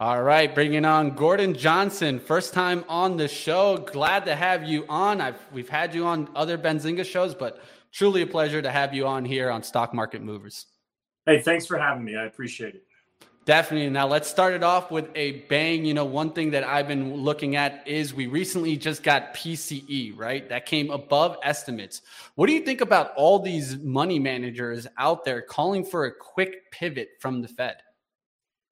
All right, bringing on Gordon Johnson, first time on the show. Glad to have you on. I've we've had you on other Benzinga shows, but truly a pleasure to have you on here on Stock Market Movers. Hey, thanks for having me. I appreciate it. Definitely. Now let's start it off with a bang. You know, one thing that I've been looking at is we recently just got PCE, right? That came above estimates. What do you think about all these money managers out there calling for a quick pivot from the Fed?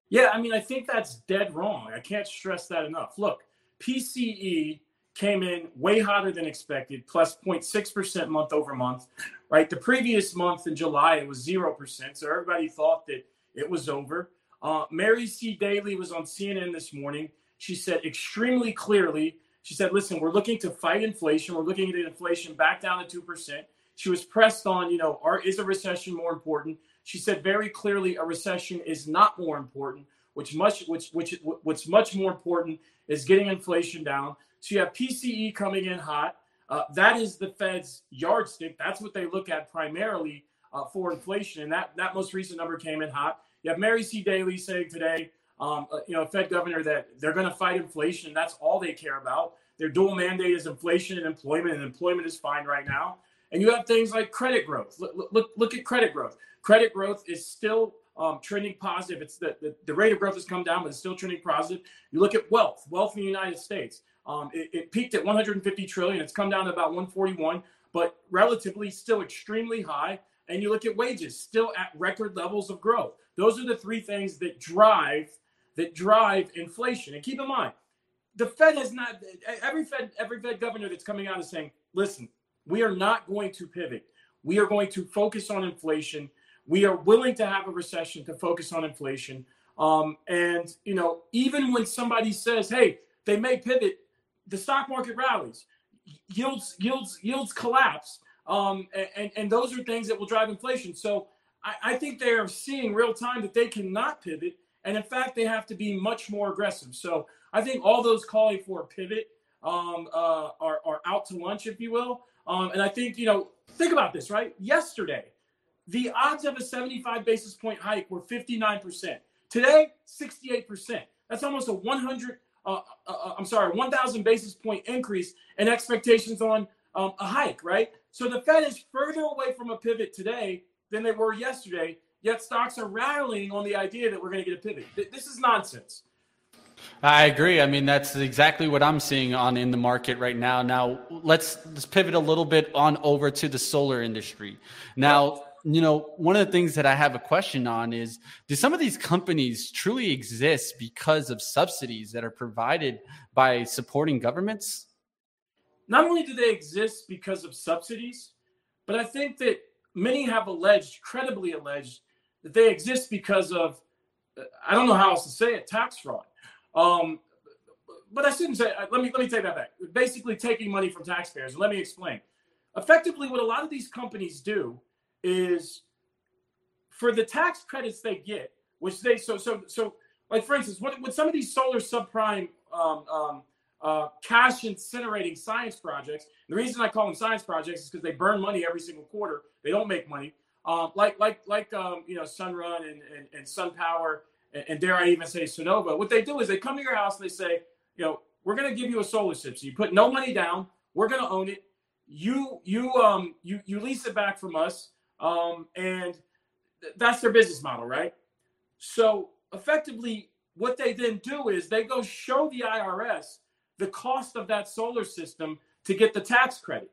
Yeah, I mean, I think that's dead wrong. I can't stress that enough. Look, PCE came in way hotter than expected, plus 0.6% month over month, right? The previous month in July, it was 0%. So everybody thought that it was over. Uh, Mary C. Daly was on CNN this morning. She said extremely clearly, she said, listen, we're looking to fight inflation. We're looking at inflation back down to 2%. She was pressed on, you know, are, is a recession more important? She said very clearly a recession is not more important, which much which which what's much more important is getting inflation down. So you have PCE coming in hot. Uh, that is the Fed's yardstick. That's what they look at primarily uh, for inflation, and that that most recent number came in hot. You have Mary C. Daly saying today, um, uh, you know, Fed governor that they're going to fight inflation. That's all they care about. Their dual mandate is inflation and employment, and employment is fine right now. And you have things like credit growth. Look, look, look at credit growth. Credit growth is still um, trending positive. It's the, the, the, rate of growth has come down, but it's still trending positive. You look at wealth, wealth in the United States. Um, it, it, peaked at 150 trillion. It's come down to about 141, but relatively still extremely high. And you look at wages, still at record levels of growth. Those are the three things that drive that drive inflation. And keep in mind, the Fed has not every Fed every Fed governor that's coming out is saying, listen, we are not going to pivot. We are going to focus on inflation we are willing to have a recession to focus on inflation. Um, and you know, even when somebody says, "Hey, they may pivot," the stock market rallies, yields yields yields collapse, um, and and those are things that will drive inflation. So I, I think they are seeing real time that they cannot pivot, and in fact, they have to be much more aggressive. So I think all those calling for a pivot um, uh, are are out to lunch, if you will. Um, and I think you know, think about this, right? Yesterday the odds of a 75 basis point hike were 59%. Today, 68%. That's almost a 100, uh, uh, uh, I'm sorry, 1,000 basis point increase in expectations on um, a hike, right? So the Fed is further away from a pivot today than they were yesterday, yet stocks are rallying on the idea that we're going to get a pivot. This is nonsense. I agree. I mean, that's exactly what I'm seeing on in the market right now. Now, let's let's pivot a little bit on over to the solar industry. Now, you know, one of the things that I have a question on is do some of these companies truly exist because of subsidies that are provided by supporting governments? Not only do they exist because of subsidies, but I think that many have alleged, credibly alleged, that they exist because of, I don't know how else to say it, tax fraud. Um, but I shouldn't say. Let me let me take that back. Basically, taking money from taxpayers. Let me explain. Effectively, what a lot of these companies do is for the tax credits they get, which they so so so like for instance, what with some of these solar subprime um, um, uh, cash incinerating science projects. The reason I call them science projects is because they burn money every single quarter. They don't make money. Um, like like like um, you know Sunrun and, and, and SunPower and, and, dare I even say Sunnova, What they do is they come to your house and they say, you know, we're going to give you a solar system. You put no money down. We're going to own it. You you um you you lease it back from us. Um, and th- that's their business model, right? So effectively, what they then do is they go show the IRS the cost of that solar system to get the tax credit.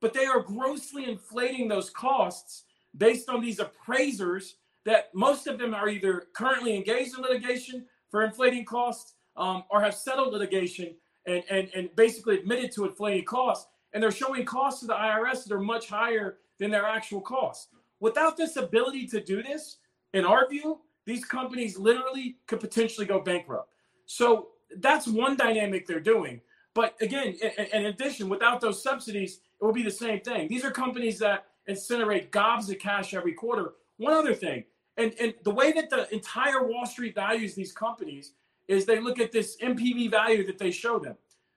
But they are grossly inflating those costs based on these appraisers that most of them are either currently engaged in litigation for inflating costs um, or have settled litigation and, and, and basically admitted to inflating costs. And they're showing costs to the IRS that are much higher than their actual costs. Without this ability to do this, in our view, these companies literally could potentially go bankrupt. So that's one dynamic they're doing. But again, in, addition, without those subsidies, it will be the same thing. These are companies that incinerate gobs of cash every quarter. One other thing, and, and the way that the entire Wall Street values these companies is they look at this NPV value that they show them.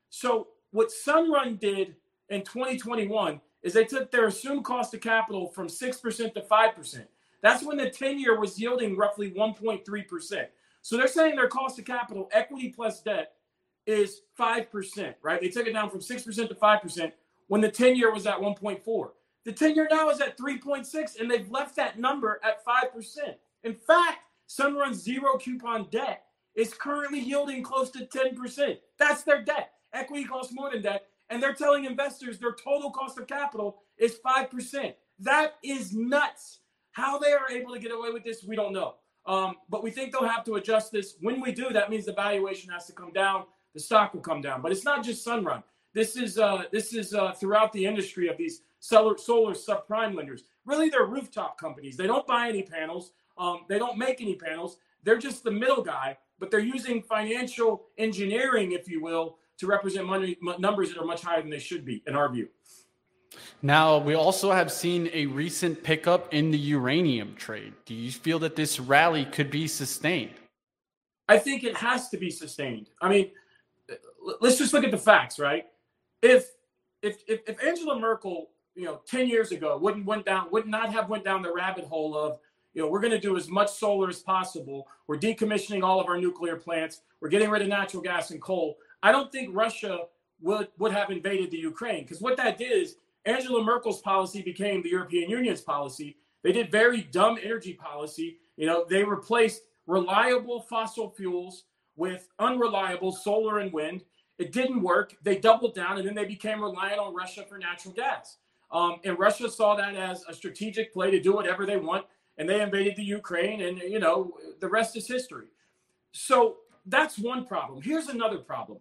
So what Sunrun did in 2021 is they took their assumed cost of capital from 6% to 5%. That's when the 10 year was yielding roughly 1.3%. So they're saying their cost of capital, equity plus debt, is 5%, right? They took it down from 6% to 5% when the 10 year was at 1.4. The 10 year now is at 3.6, and they've left that number at 5%. In fact, Sunrun's zero coupon debt is currently yielding close to 10%. That's their debt. Equity costs more than debt. And they're telling investors their total cost of capital is 5%. That is nuts. How they are able to get away with this, we don't know. Um, but we think they'll have to adjust this. When we do, that means the valuation has to come down. The stock will come down. But it's not just Sunrun. This is uh, this is uh, throughout the industry of these solar, solar subprime lenders. Really, they're rooftop companies. They don't buy any panels. Um, they don't make any panels. They're just the middle guy, but they're using financial engineering, if you will, to represent money, numbers that are much higher than they should be, in our view. Now, we also have seen a recent pickup in the uranium trade. Do you feel that this rally could be sustained? I think it has to be sustained. I mean, let's just look at the facts, right? If if if, if Angela Merkel, you know, 10 years ago wouldn't went down would not have went down the rabbit hole of you know, we're going to do as much solar as possible. We're decommissioning all of our nuclear plants. We're getting rid of natural gas and coal. I don't think Russia would would have invaded the Ukraine because what that did is Angela Merkel's policy became the European Union's policy. They did very dumb energy policy. You know, they replaced reliable fossil fuels with unreliable solar and wind. It didn't work. They doubled down and then they became reliant on Russia for natural gas. Um, and Russia saw that as a strategic play to do whatever they want. And they invaded the Ukraine, and you know, the rest is history. So that's one problem. Here's another problem.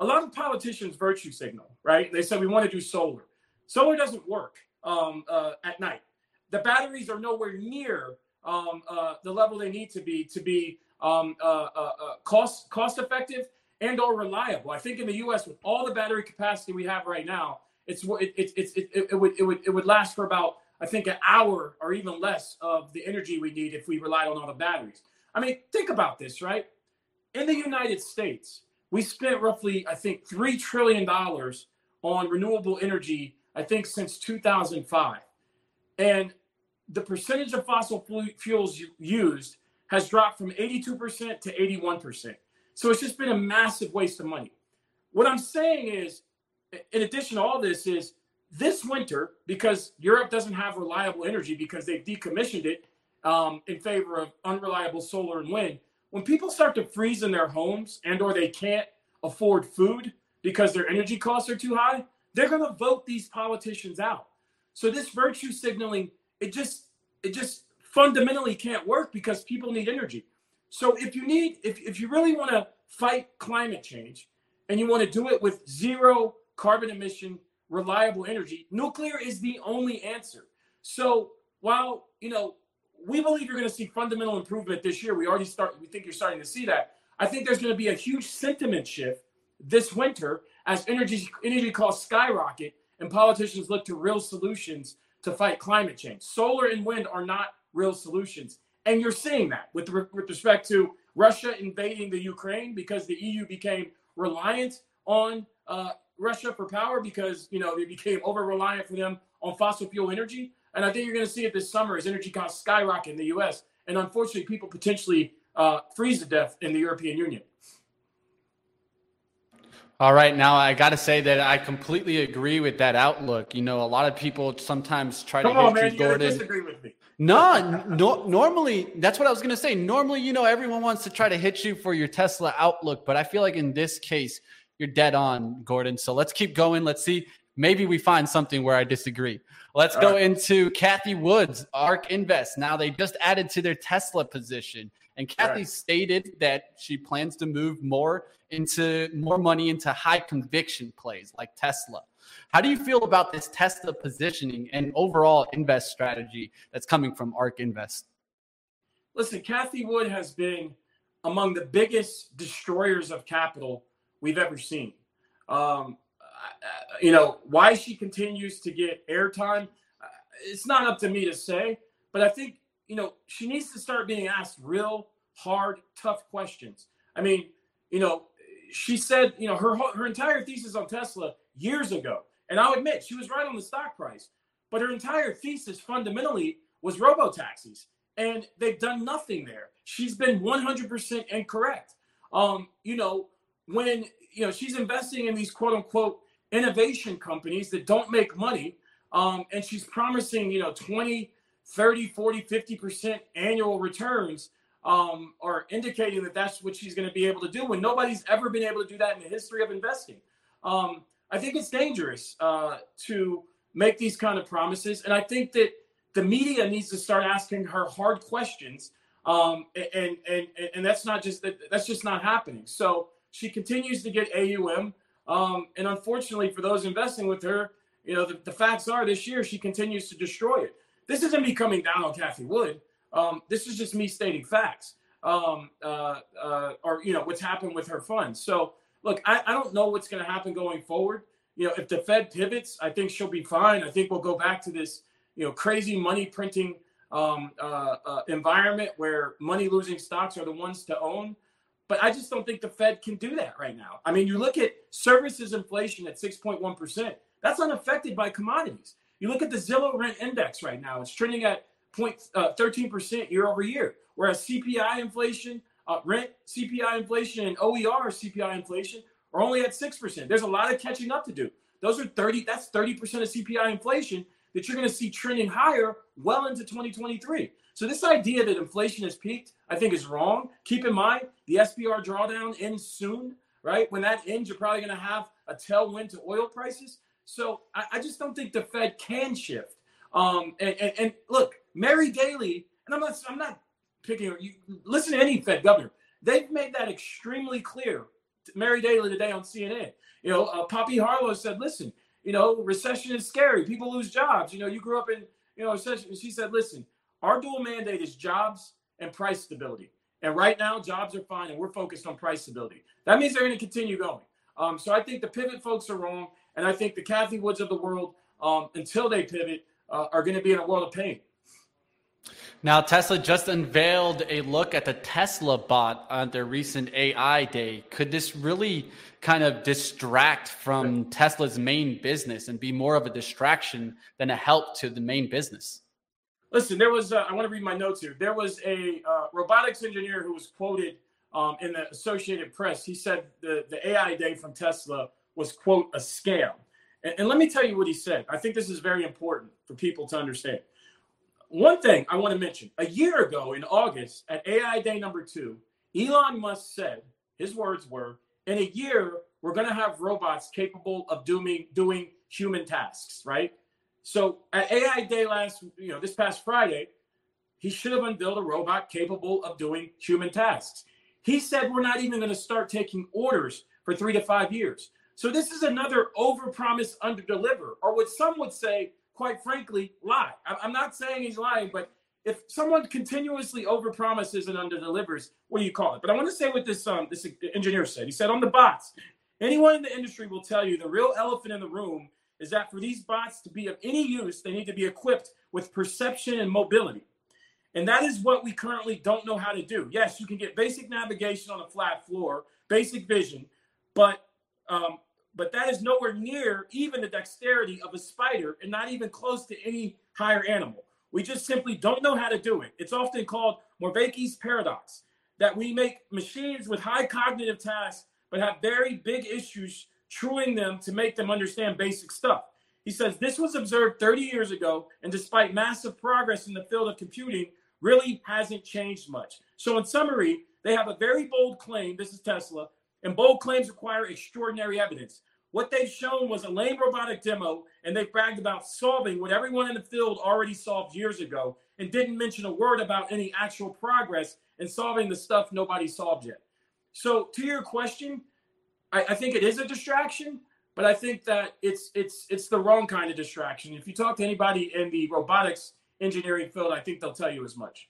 A lot of politicians virtue signal, right? They say we want to do solar. Solar doesn't work um, uh, at night. The batteries are nowhere near um, uh, the level they need to be to be um, uh, uh, uh cost cost effective and or reliable. I think in the U.S. with all the battery capacity we have right now, it's it, it, it, it, it would it would it would last for about I think an hour or even less of the energy we need if we relied on all the batteries. I mean, think about this, right? In the United States, we spent roughly I think three trillion dollars on renewable energy I think, since 2005. And the percentage of fossil fuels used has dropped from 82% to 81%. So it's just been a massive waste of money. What I'm saying is, in addition to all this, is this winter, because Europe doesn't have reliable energy because they've decommissioned it um, in favor of unreliable solar and wind, when people start to freeze in their homes and or they can't afford food because their energy costs are too high, they're going to vote these politicians out. So this virtue signaling, it just it just fundamentally can't work because people need energy. So if you need if if you really want to fight climate change and you want to do it with zero carbon emission reliable energy, nuclear is the only answer. So while, you know, we believe you're going to see fundamental improvement this year, we already start we think you're starting to see that. I think there's going to be a huge sentiment shift this winter as energy energy costs skyrocket and politicians look to real solutions to fight climate change. Solar and wind are not real solutions. And you're seeing that with, with respect to Russia invading the Ukraine because the EU became reliant on uh, Russia for power because you know they became over reliant for them on fossil fuel energy. And I think you're going to see it this summer as energy costs skyrocket in the U.S. And unfortunately, people potentially uh, freeze to death in the European Union. All right, now I got to say that I completely agree with that outlook. You know, a lot of people sometimes try Come to on, man, you Gordon. Disagree with me. No, no, normally that's what I was going to say. Normally, you know, everyone wants to try to hit you for your Tesla outlook, but I feel like in this case, you're dead on, Gordon. So let's keep going. Let's see. Maybe we find something where I disagree. Let's All go right. into Cathie Woods, ARK Invest. Now they just added to their Tesla position. And Cathie right. stated that she plans to move more into more money into high conviction plays like Tesla. How do you feel about this Tesla positioning and overall invest strategy that's coming from ARK Invest? Listen, Cathie Wood has been among the biggest destroyers of capital we've ever seen. Um, you know, why she continues to get airtime, it's not up to me to say, but I think you know, she needs to start being asked real hard, tough questions. I mean, you know, she said, you know, her her entire thesis on Tesla years ago, and I'll admit she was right on the stock price, but her entire thesis fundamentally was robo taxis. and they've done nothing there. She's been 100% incorrect. Um, you know, when you know she's investing in these quote unquote innovation companies that don't make money, um, and she's promising you know 20, 30, 40, 50% annual returns um, are indicating that that's what she's going to be able to do when nobody's ever been able to do that in the history of investing. Um, I think it's dangerous uh, to make these kind of promises, and I think that the media needs to start asking her hard questions. Um, and, and and that's not just that that's just not happening. So she continues to get AUM, um, and unfortunately for those investing with her, you know the, the facts are this year she continues to destroy it. This isn't me coming down on Cathie Wood. Um, this is just me stating facts, um, uh, uh, or you know what's happened with her funds. So look, I, I don't know what's going to happen going forward. You know, if the Fed pivots, I think she'll be fine. I think we'll go back to this, you know, crazy money printing um, uh, uh, environment where money losing stocks are the ones to own. But I just don't think the Fed can do that right now. I mean, you look at services inflation at 6.1%, that's unaffected by commodities. You look at the Zillow rent index right now, it's trending at 0.13% uh, year over year, whereas CPI inflation, uh, rent CPI inflation, and OER CPI inflation are only at 6%. There's a lot of catching up to do. Those are 30, that's 30% of CPI inflation that you're going to see trending higher well into 2023. So this idea that inflation has peaked, I think is wrong. Keep in mind, the SPR drawdown ends soon, right? When that ends, you're probably going to have a tailwind to oil prices. So I, I just don't think the Fed can shift. Um, and, and, and look, Mary Daly, and I'm not, I'm not picking. You listen to any Fed governor; they've made that extremely clear. Mary Daly today on CNN. You know, uh, Poppy Harlow said, "Listen, you know, recession is scary. People lose jobs. You know, you grew up in, you know, recession." She said, "Listen, our dual mandate is jobs and price stability. And right now, jobs are fine, and we're focused on price stability. That means they're going to continue going. Um, so I think the pivot folks are wrong, and I think the Cathie Woods of the world, um, until they pivot, uh, are going to be in a world of pain. Now, Tesla just unveiled a look at the Tesla bot on their recent AI day. Could this really kind of distract from Tesla's main business and be more of a distraction than a help to the main business? Listen, there was, uh, I want to read my notes here. There was a uh, robotics engineer who was quoted um, in the Associated Press. He said the, the AI day from Tesla was, quote, a scam. And, and let me tell you what he said. I think this is very important for people to understand. One thing I want to mention a year ago in August at AI day number two, Elon Musk said, his words were, in a year, we're going to have robots capable of doing, doing human tasks, right? So at AI Day last, you know, this past Friday, he should have unveiled a robot capable of doing human tasks. He said we're not even going to start taking orders for three to five years. So this is another overpromise, underdeliver, or what some would say, quite frankly, lie. I'm not saying he's lying, but if someone continuously overpromises and underdelivers, what do you call it? But I want to say what this um, this engineer said. He said on the bots, anyone in the industry will tell you the real elephant in the room is that for these bots to be of any use, they need to be equipped with perception and mobility. And that is what we currently don't know how to do. Yes, you can get basic navigation on a flat floor, basic vision, but um, but that is nowhere near even the dexterity of a spider and not even close to any higher animal. We just simply don't know how to do it. It's often called Moravec's paradox that we make machines with high cognitive tasks but have very big issues truing them to make them understand basic stuff. He says this was observed 30 years ago, and despite massive progress in the field of computing, really hasn't changed much. So, in summary, they have a very bold claim. This is Tesla, and bold claims require extraordinary evidence. What they've shown was a lame robotic demo, and they bragged about solving what everyone in the field already solved years ago, and didn't mention a word about any actual progress in solving the stuff nobody solved yet. So, to your question, I, I think it is a distraction, but I think that it's it's it's the wrong kind of distraction. If you talk to anybody in the robotics engineering field, I think they'll tell you as much.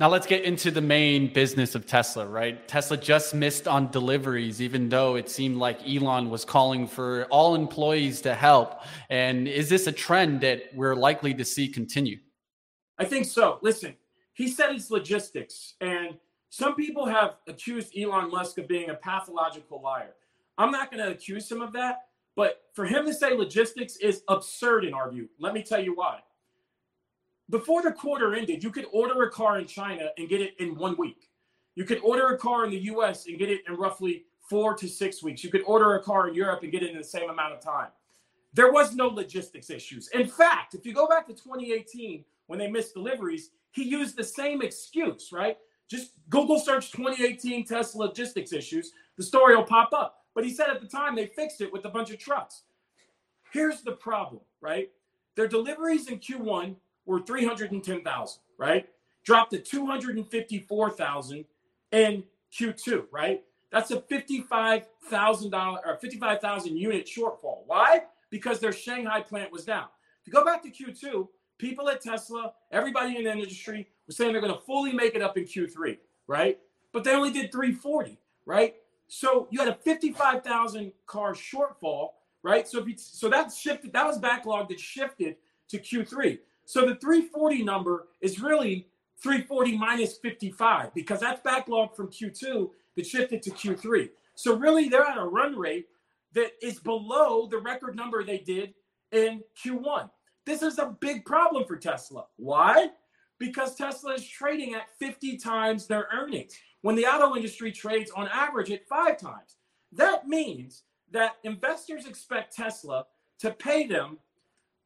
Now let's get into the main business of Tesla, right? Tesla just missed on deliveries, even though it seemed like Elon was calling for all employees to help. And is this a trend that we're likely to see continue? I think so. Listen, he said it's logistics, and some people have accused Elon Musk of being a pathological liar. I'm not going to accuse him of that, but for him to say logistics is absurd in our view. Let me tell you why. Before the quarter ended, you could order a car in China and get it in one week. You could order a car in the US and get it in roughly four to six weeks. You could order a car in Europe and get it in the same amount of time. There was no logistics issues. In fact, if you go back to 2018 when they missed deliveries, he used the same excuse, right? Just Google search 2018 Tesla logistics issues. The story will pop up. But he said at the time they fixed it with a bunch of trucks. Here's the problem, right? Their deliveries in Q1 were 310,000, right? Dropped to 254,000 in Q2, right? That's a $55,000 or 55,000 unit shortfall. Why? Because their Shanghai plant was down. If you go back to Q2, people at Tesla, everybody in the industry was saying they're going to fully make it up in Q3, right? But they only did 340, right? So you had a 55,000 car shortfall, right? So if you, so that shifted, that was backlog that shifted to Q3. So the 340 number is really 340 minus 55 because that's backlog from Q2 that shifted to Q3. So really they're at a run rate that is below the record number they did in Q1. This is a big problem for Tesla. Why? Because Tesla is trading at 50 times their earnings when the auto industry trades on average at five times. That means that investors expect Tesla to pay them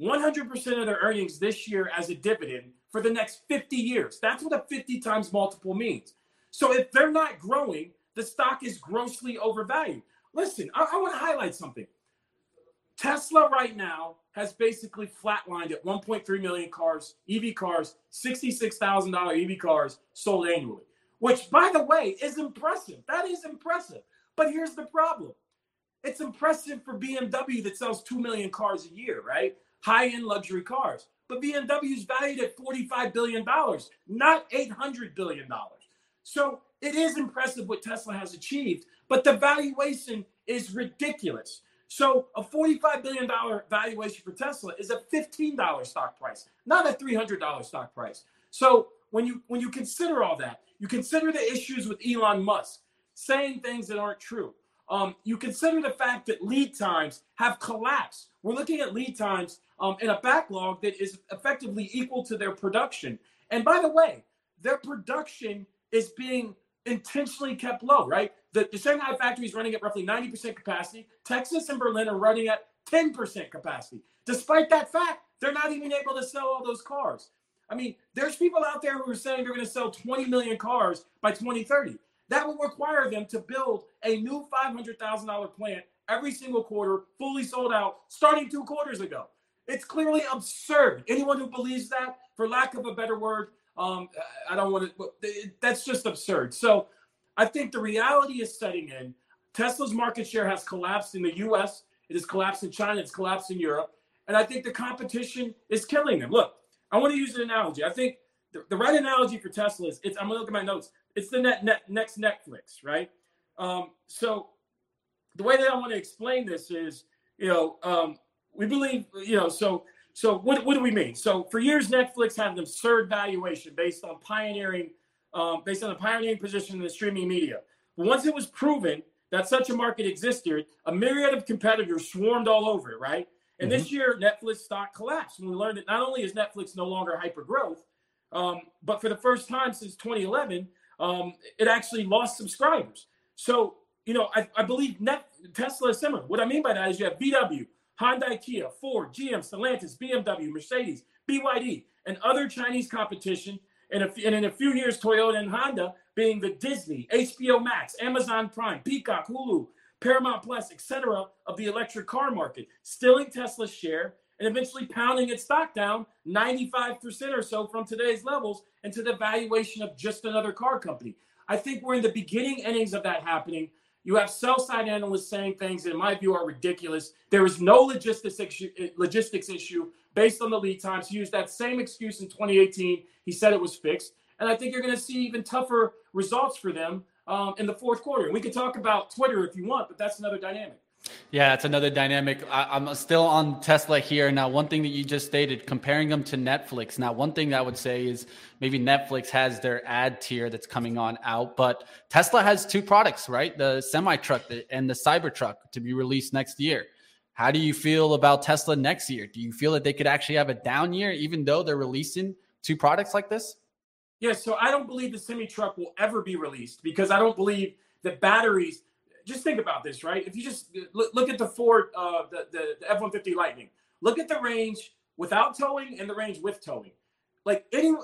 100% of their earnings this year as a dividend for the next 50 years. That's what a 50 times multiple means. So if they're not growing, the stock is grossly overvalued. Listen, I, I want to highlight something. Tesla right now has basically flatlined at 1.3 million cars, EV cars, $66,000 EV cars sold annually, which, by the way, is impressive. That is impressive. But here's the problem it's impressive for BMW that sells 2 million cars a year, right? High end luxury cars. But BMW is valued at $45 billion, not $800 billion. So it is impressive what Tesla has achieved, but the valuation is ridiculous. So a $45 billion valuation for Tesla is a $15 stock price, not a $300 stock price. So when you when you consider all that, you consider the issues with Elon Musk saying things that aren't true. Um, you consider the fact that lead times have collapsed. We're looking at lead times um, in a backlog that is effectively equal to their production. And by the way, their production is being intentionally kept low, right? The, the Shanghai factory is running at roughly 90% capacity. Texas and Berlin are running at 10% capacity. Despite that fact, they're not even able to sell all those cars. I mean, there's people out there who are saying they're going to sell 20 million cars by 2030. That will require them to build a new $500,000 plant every single quarter, fully sold out, starting two quarters ago. It's clearly absurd. Anyone who believes that, for lack of a better word, um, I don't want to, that's just absurd. So I think the reality is setting in. Tesla's market share has collapsed in the US, it has collapsed in China, it's collapsed in Europe. And I think the competition is killing them. Look, I want to use an analogy. I think the, the right analogy for Tesla is it's, I'm going to look at my notes. It's the net, net, next Netflix, right? Um, so the way that I want to explain this is, you know, um, we believe, you know, so so what, what do we mean? So for years, Netflix had an absurd valuation based on pioneering, um, based on the pioneering position in the streaming media. But once it was proven that such a market existed, a myriad of competitors swarmed all over it, right? And mm-hmm. this year, Netflix stock collapsed when we learned that not only is Netflix no longer hyper growth, um, but for the first time since 2011, um, it actually lost subscribers. So, you know, I, I believe Net, Tesla is similar. What I mean by that is you have VW, Hyundai, Kia, Ford, GM, Stellantis, BMW, Mercedes, BYD, and other Chinese competition. And, and in a few years, Toyota and Honda being the Disney, HBO Max, Amazon Prime, Peacock, Hulu, Paramount Plus, etc. of the electric car market, stealing Tesla's share and eventually pounding its stock down 95% or so from today's levels into the valuation of just another car company. I think we're in the beginning innings of that happening. You have sell side analysts saying things that, in my view, are ridiculous. There is no logistics issue, logistics issue based on the lead times. He used that same excuse in 2018. He said it was fixed. And I think you're going to see even tougher results for them um, in the fourth quarter. And we can talk about Twitter if you want, but that's another dynamic. Yeah, it's another dynamic. I, am still on Tesla here. Now, one thing that you just stated, comparing them to Netflix. Now, one thing that I would say is maybe Netflix has their ad tier that's coming on out, but Tesla has two products, right? The semi truck and the Cybertruck to be released next year. How do you feel about Tesla next year? Do you feel that they could actually have a down year, even though they're releasing two products like this? Yeah, so I don't believe the semi truck will ever be released because I don't believe that batteries. Just think about this, right? If you just look, look at the Ford, uh, the, the, the F 150 Lightning, look at the range without towing and the range with towing. Like any,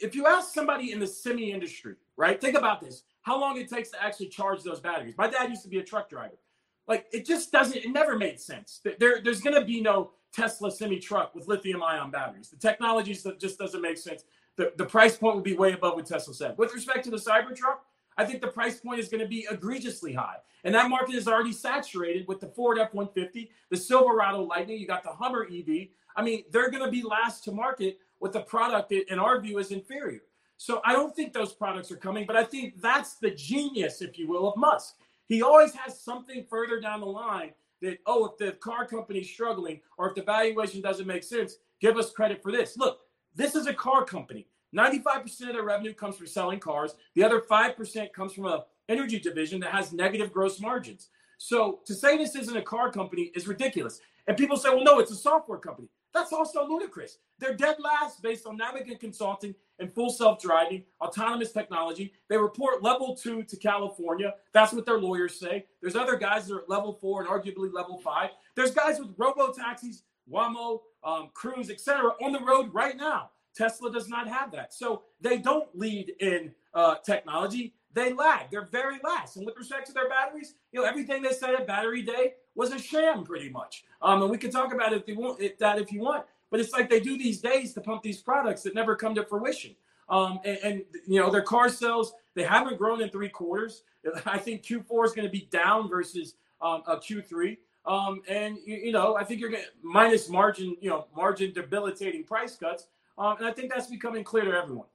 if you ask somebody in the semi industry, right? Think about this: how long it takes to actually charge those batteries. My dad used to be a truck driver. Like it just doesn't. It never made sense. There, there's going to be no Tesla semi truck with lithium ion batteries. The technology just doesn't make sense. The, the price point would be way above what Tesla said. With respect to the Cybertruck, I think the price point is going to be egregiously high. And that market is already saturated with the Ford F 150, the Silverado Lightning, you got the Hummer EV. I mean, they're going to be last to market with a product that, in our view, is inferior. So I don't think those products are coming, but I think that's the genius, if you will, of Musk. He always has something further down the line that, oh, if the car company's struggling or if the valuation doesn't make sense, give us credit for this. Look, this is a car company. 95% of their revenue comes from selling cars. The other 5% comes from a energy division that has negative gross margins. So to say this isn't a car company is ridiculous. And people say, well, no, it's a software company. That's also ludicrous. They're dead last based on Navigant Consulting and full self driving, autonomous technology. They report level two to California. That's what their lawyers say. There's other guys that are at level four and arguably level five. There's guys with robo taxis, Waymo, um, Cruise, etc., on the road right now. Tesla does not have that. So they don't lead in uh, technology. They lag. They're very last. And with respect to their batteries, you know, everything they said at Battery Day was a sham, pretty much. Um, and we can talk about it if you want that if you want. But it's like they do these days to pump these products that never come to fruition. Um, and, and, you know their car sales they haven't grown in three quarters. I think Q4 is going to be down versus um, a Q3. Um, and you, you, know I think you're going minus margin you know margin debilitating price cuts. Um, and I think that's becoming clear to everyone.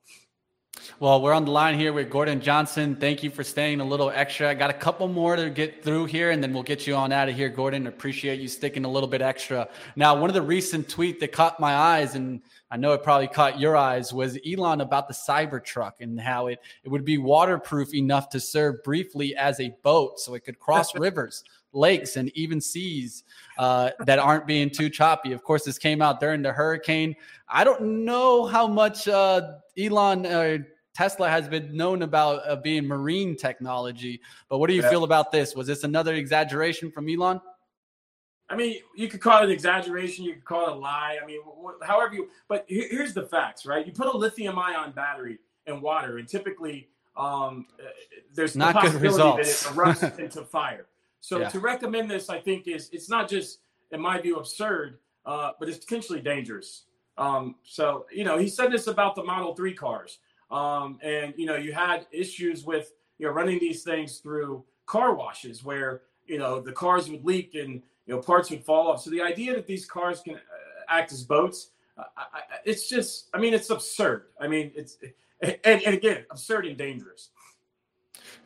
Well, we're on the line here with Gordon Johnson. Thank you for staying a little extra. I got a couple more to get through here, and then we'll get you on out of here, Gordon. Appreciate you sticking a little bit extra. Now, one of the recent tweets that caught my eyes, and I know it probably caught your eyes, was Elon about the Cybertruck and how it, it would be waterproof enough to serve briefly as a boat so it could cross rivers lakes and even seas uh, that aren't being too choppy. Of course, this came out during the hurricane. I don't know how much uh, Elon uh, Tesla has been known about uh, being marine technology, but what do you yeah. feel about this? Was this another exaggeration from Elon? I mean, you could call it an exaggeration, you could call it a lie. I mean, wh- however you. But here's the facts, right? You put a lithium-ion battery in water, and typically um, uh, there's not good results. that it erupts into fire. So yeah. to recommend this, I think is it's not just in my view absurd, uh, but it's potentially dangerous. Um, so you know, he said this about the Model Three cars, um, and you know, you had issues with you know running these things through car washes where you know the cars would leak and you know parts would fall off. So the idea that these cars can uh, act as boats, uh, I, it's just, I mean, it's absurd. I mean, it's and, and again, absurd and dangerous.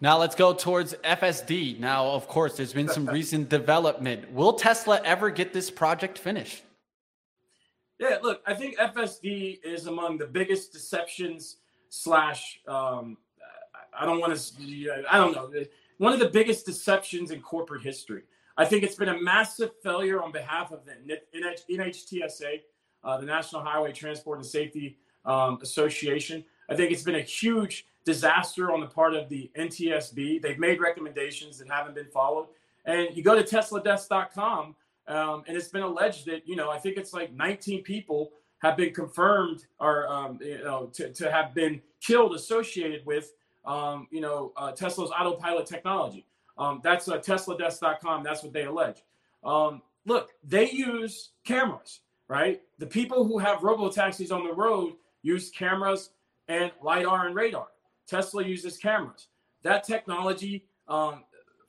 Now let's go towards FSD. Now, of course, there's been some recent development. Will Tesla ever get this project finished? Yeah, look, I think FSD is among the biggest deceptions slash um, I don't want to I don't know one of the biggest deceptions in corporate history. I think it's been a massive failure on behalf of the NHTSA, uh, the National Highway Transport and Safety um, Association. I think it's been a huge disaster on the part of the NTSB. They've made recommendations that haven't been followed. And you go to tesladeaths.com, um, and it's been alleged that, you know, I think it's like 19 people have been confirmed or, um, you know, to, to have been killed associated with, um, you know, uh, Tesla's autopilot technology. Um, that's uh, tesladeaths.com. That's what they allege. Um, look, they use cameras, right? The people who have robo taxis on the road use cameras and LiDAR and radar. Tesla uses cameras. That technology um,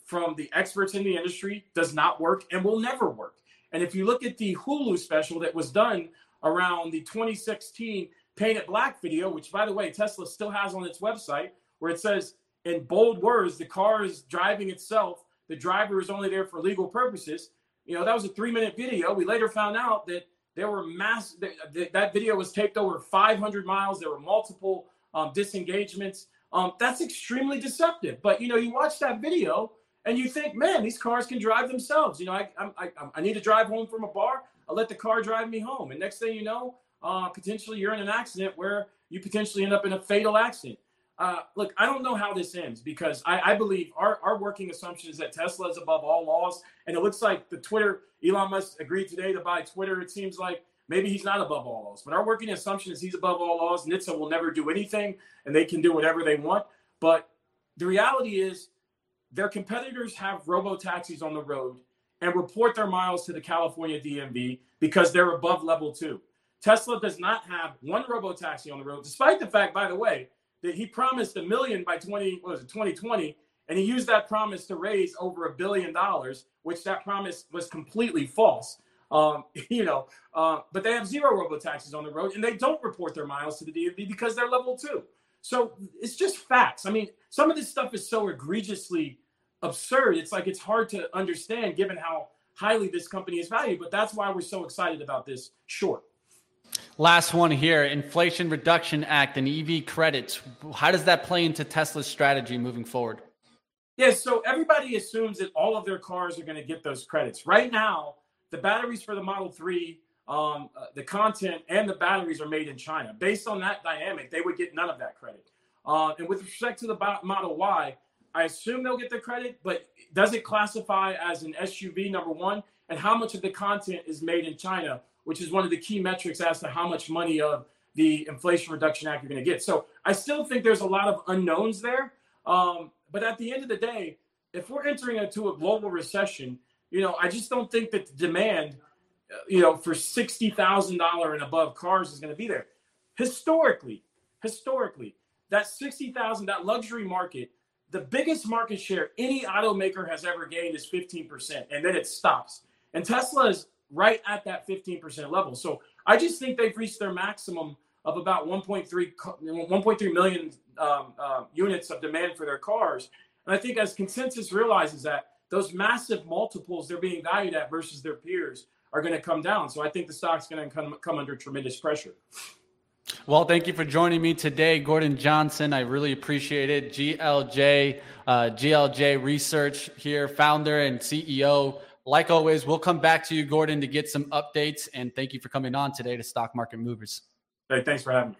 from the experts in the industry does not work and will never work. And if you look at the Hulu special that was done around the 2016 Paint It Black video, which by the way, Tesla still has on its website, where it says in bold words, the car is driving itself. The driver is only there for legal purposes. You know, that was a three minute video. We later found out that there were mass, that, that video was taped over 500 miles. There were multiple um, disengagements. Um, that's extremely deceptive. But you know, you watch that video and you think, man, these cars can drive themselves. You know, I I, I need to drive home from a bar. I'll let the car drive me home. And next thing you know, uh, potentially you're in an accident where you potentially end up in a fatal accident. Uh, look, I don't know how this ends because I, I, believe our, our working assumption is that Tesla is above all laws. And it looks like the Twitter, Elon Musk agreed today to buy Twitter. It seems like maybe he's not above all laws, but our working assumption is he's above all laws. NHTSA will never do anything and they can do whatever they want. But the reality is their competitors have robo taxis on the road and report their miles to the California DMV because they're above level two. Tesla does not have one robo taxi on the road, despite the fact, by the way, that he promised a million by 20 was it 2020 and he used that promise to raise over a billion dollars which that promise was completely false. Um, you know uh, but they have zero robo taxis on the road and they don't report their miles to the dmv because they're level two. So it's just facts. I mean some of this stuff is so egregiously absurd it's like it's hard to understand given how highly this company is valued but that's why we're so excited about this short Last one here Inflation Reduction Act and EV credits. How does that play into Tesla's strategy moving forward? Yeah, so everybody assumes that all of their cars are going to get those credits. Right now, the batteries for the Model 3, um, uh, the content and the batteries are made in China. Based on that dynamic, they would get none of that credit. Uh, and with respect to the Model Y, I assume they'll get the credit, but does it classify as an SUV, number one? And how much of the content is made in China? Which is one of the key metrics as to how much money of the Inflation Reduction Act you're going to get. So I still think there's a lot of unknowns there. Um, but at the end of the day, if we're entering into a global recession, you know, I just don't think that the demand, uh, you know, for sixty thousand dollar and above cars is going to be there. Historically, historically, that sixty thousand, that luxury market, the biggest market share any automaker has ever gained is fifteen percent, and then it stops. And Tesla is right at that 15% level. So I just think they've reached their maximum of about 1.3 1.3 million um, uh, units of demand for their cars. And I think as consensus realizes that those massive multiples they're being valued at versus their peers are going to come down. So I think the stock's going to come, come under tremendous pressure. Well, thank you for joining me today, Gordon Johnson. I really appreciate it. GLJ, uh, GLJ Research here, founder and CEO like always, we'll come back to you, Gordon, to get some updates. And thank you for coming on today to Stock Market Movers. Hey, thanks for having me.